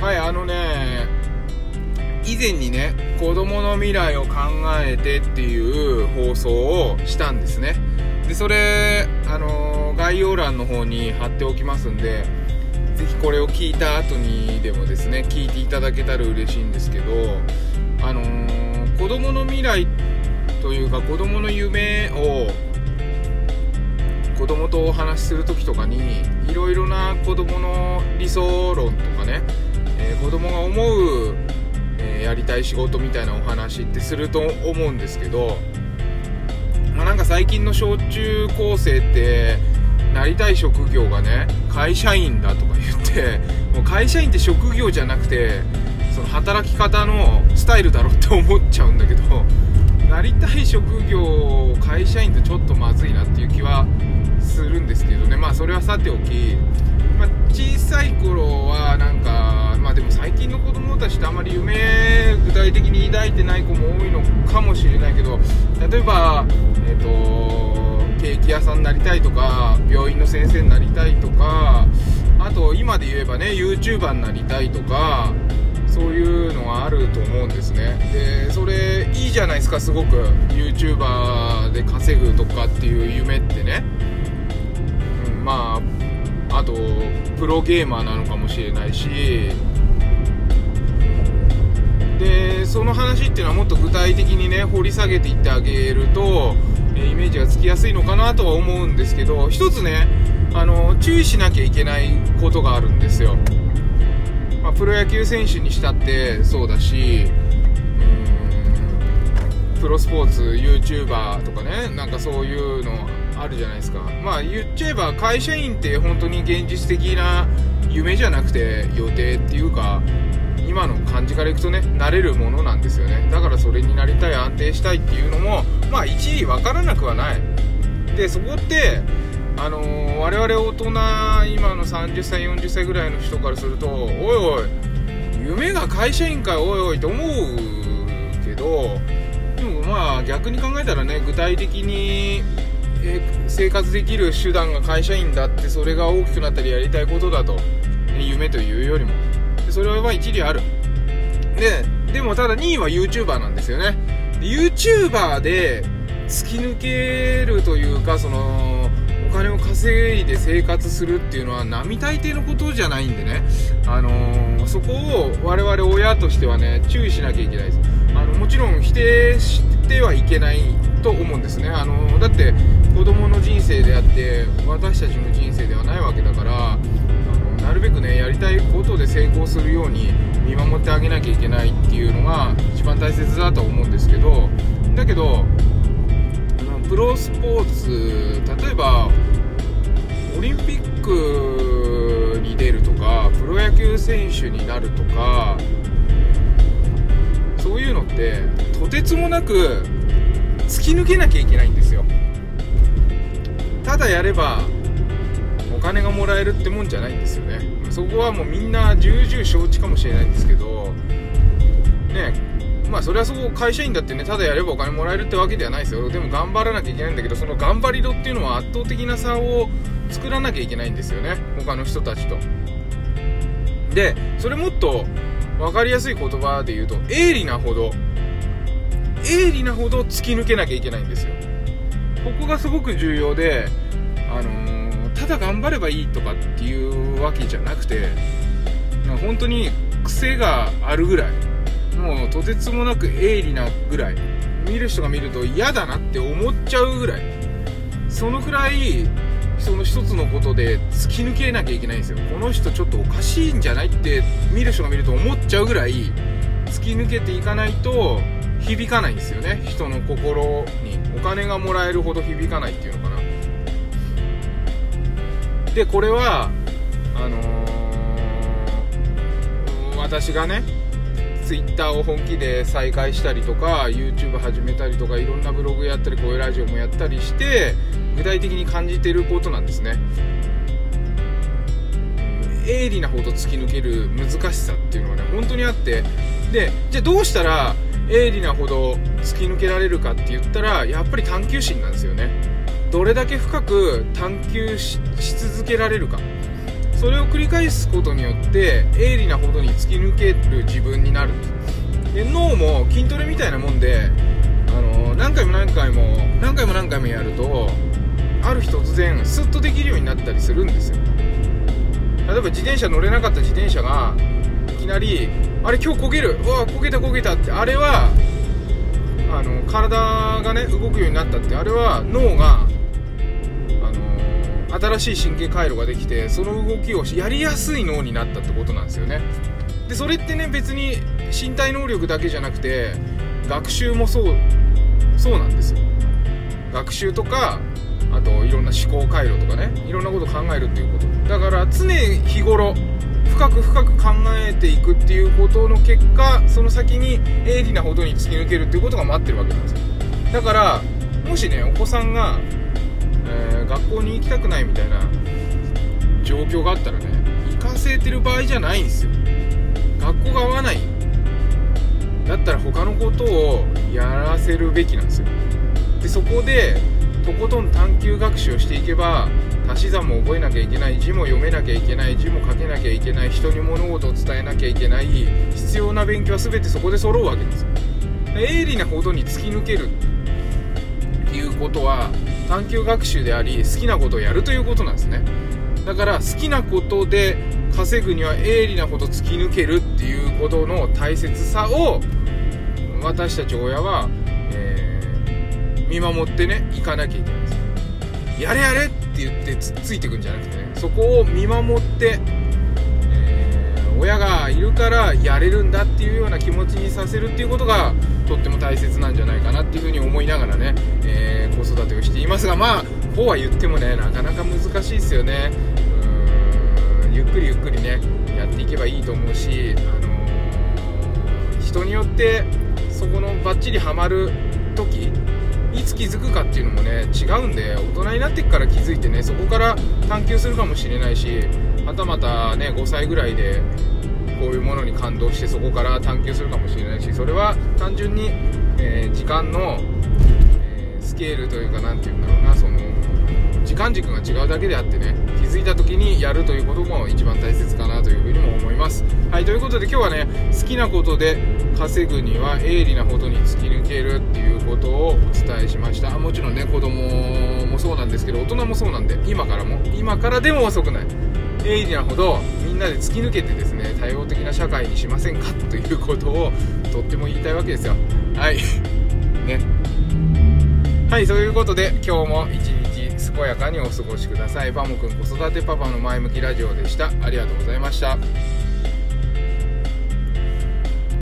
はいあのね以前にね子供の未来を考えてっていう放送をしたんですね。でそれあの概要欄の方に貼っておきますんでぜひこれを聞いた後にでもですね聞いていただけたら嬉しいんですけどあのー、子供の未来というか子供の夢を子供とお話しする時とかにいろいろな子供の理想論とかね、えー、子供が思う、えー、やりたい仕事みたいなお話ってすると思うんですけど、まあ、なんか最近の小中高生ってなりたい職業がね会社員だとか言ってもう会社員って職業じゃなくてその働き方のスタイルだろうって思っちゃうんだけどなりたい職業を会社員ってちょっとまずいなっていう気はするんですけどね。まあそれはさておき、まあ、小さい頃はなんかまあでも最近の子供たちってあまり夢具体的に抱いてない子も多いのかもしれないけど例えばえっ、ー、とケーキ屋さんになりたいとか病院の先生になりたいとかあと今で言えばね YouTuber になりたいとかそういうのがあると思うんですね。でそれいいじゃないですかすごく。YouTuber で稼ぐとかっていう夢ってね、うん、まああとプロゲーマーなのかもしれないしでその話っていうのはもっと具体的にね掘り下げていってあげるとイメージがつきやすいのかなとは思うんですけど一つねあの注意しなきゃいけないことがあるんですよ。まあ、プロ野球選手にしたってそうだしプロスポーツ YouTuber とかねなんかそういうのあるじゃないですか。まあ言っちゃえば会社員って本当に現実的な夢じゃなくて予定っていうか今の感じからいくとね慣れるものなんですよね。だからそれになりたい安定したいっていうのもまあ一理分からなくはない。でそこってあのー、我々大人今の30歳40歳ぐらいの人からするとおいおい夢が会社員かおいおいと思うけどでもまあ逆に考えたらね具体的に、え生活できる手段が会社員だってそれが大きくなったりやりたいことだと、夢というよりも。それは一理ある。ででもただ2位は YouTuber なんですよね。YouTuber で突き抜けるというかそのお金を稼いで生活するっていうのは並大抵のことじゃないんでね、あのー、そこを我々親としてはね注意しなきゃいけないです。あのもちろん否定してはいけないと思うんですね、あのー、だって子供の人生であって私たちの人生ではないわけだから成功するように見守ってあげなきゃいけないっていうのが一番大切だと思うんですけどだけどプロスポーツ例えばオリンピックに出るとかプロ野球選手になるとかそういうのってとてつもなく突き抜けなきゃいけないんですよ。ただやればお金がもらえるってもんじゃないんですよね。そこはもうみんな重々承知かもしれないんですけどねまあそれはそう会社員だってねただやればお金もらえるってわけではないですよ。でも頑張らなきゃいけないんだけどその頑張り度っていうのは圧倒的な差を作らなきゃいけないんですよね。他の人たちと。でそれもっと分かりやすい言葉で言うと鋭利なほど。鋭利なほど突き抜けなきゃいけないんですよ。ここがすごく重要であのー、ただ頑張ればいいとかっていうわけじゃなくて本当に癖があるぐらいもうとてつもなく鋭利なぐらい見る人が見ると嫌だなって思っちゃうぐらいそのくらいその一つのことで突き抜けなきゃいけないんですよ。この人ちょっとおかしいんじゃないって見る人が見ると思っちゃうぐらい突き抜けていかないと響かないんですよね。人の心に。お金がもらえるほど響かないっていうのかでこれはあのー、私がね Twitter を本気で再開したりとか YouTube 始めたりとかいろんなブログやったりこういうラジオもやったりして具体的に感じてることなんですね。鋭利なほど突き抜ける難しさっていうのはね本当にあって。でじゃあどうしたら鋭利なほど突き抜けられるかって言ったらやっぱり探求心なんですよね。どれだけ深く探求し続けられるか。それを繰り返すことによって鋭利なほどに突き抜ける自分になる。で脳も筋トレみたいなもんで、あの何回も何回も何回も何回もやるとある日突然スッとできるようになったりするんですよ。例えば自転車乗れなかった自転車がいきなりあれ今日焦げる。うわ焦げた焦げたってあれはあの体がね動くようになったってあれは脳が新しい神経回路ができてその動きをやりやすい脳になったってことなんですよね。でそれってね別に身体能力だけじゃなくて学習もそうそうなんですよ。学習とかあといろんな思考回路とかねいろんなこと考えるっていうこと。だから常日頃深く深く考えていくっていうことの結果その先に鋭利なほどに突き抜けるっていうことが待ってるわけなんですよ。だからもしねお子さんが、学校に行きたくないみたいな状況があったらね行かせてる場合じゃないんですよ。学校が合わない。だったら他のことをやらせるべきなんですよ。でそこでとことん探究学習をしていけば足し算も覚えなきゃいけない字も読めなきゃいけない字も書けなきゃいけない人に物事を伝えなきゃいけない必要な勉強は全てそこで揃うわけですよ。鋭利なほどに突き抜けるっていうことは探究学習であり好きなことをやるということなんですね。だから好きなことで稼ぐには鋭利なほど突き抜けるっていうことの大切さを私たち親はえ見守ってね行かなきゃいけないんです。やれやれって言ってつっついてくんじゃなくてねそこを見守って、親がいるからやれるんだっていうような気持ちにさせるっていうことがとっても大切なんじゃないかなっていうふうに思いながらね、えー、子育てをしていますがまあこうは言ってもねなかなか難しいですよね。うんゆっくりゆっくりねやっていけばいいと思うし、あのー、人によってそこのバッチリハマる時いつ気づくかっていうのもね違うんで大人になってから気づいてねそこから探求するかもしれないしはたまたね5歳ぐらいでこういうものに感動してそこから探求するかもしれないしそれは単純に、えー、時間の、えー、スケールというか何て言うんだろうなその時間軸が違うだけであってね気づいた時にやるということも一番大切かなというふうにも思います。はいということで今日はね好きなことで稼ぐには鋭利なほどに突き抜けるっていうことをお伝えしました。もちろんね子供もそうなんですけど大人もそうなんで今からも今からでも遅くない。エイリアンほどみんなで突き抜けてですね多様的な社会にしませんかということをとっても言いたいわけですよ。はい。ね。はいそういうことで今日も一日健やかにお過ごしください。バモくん子育てパパの前向きラジオでした。ありがとうございました。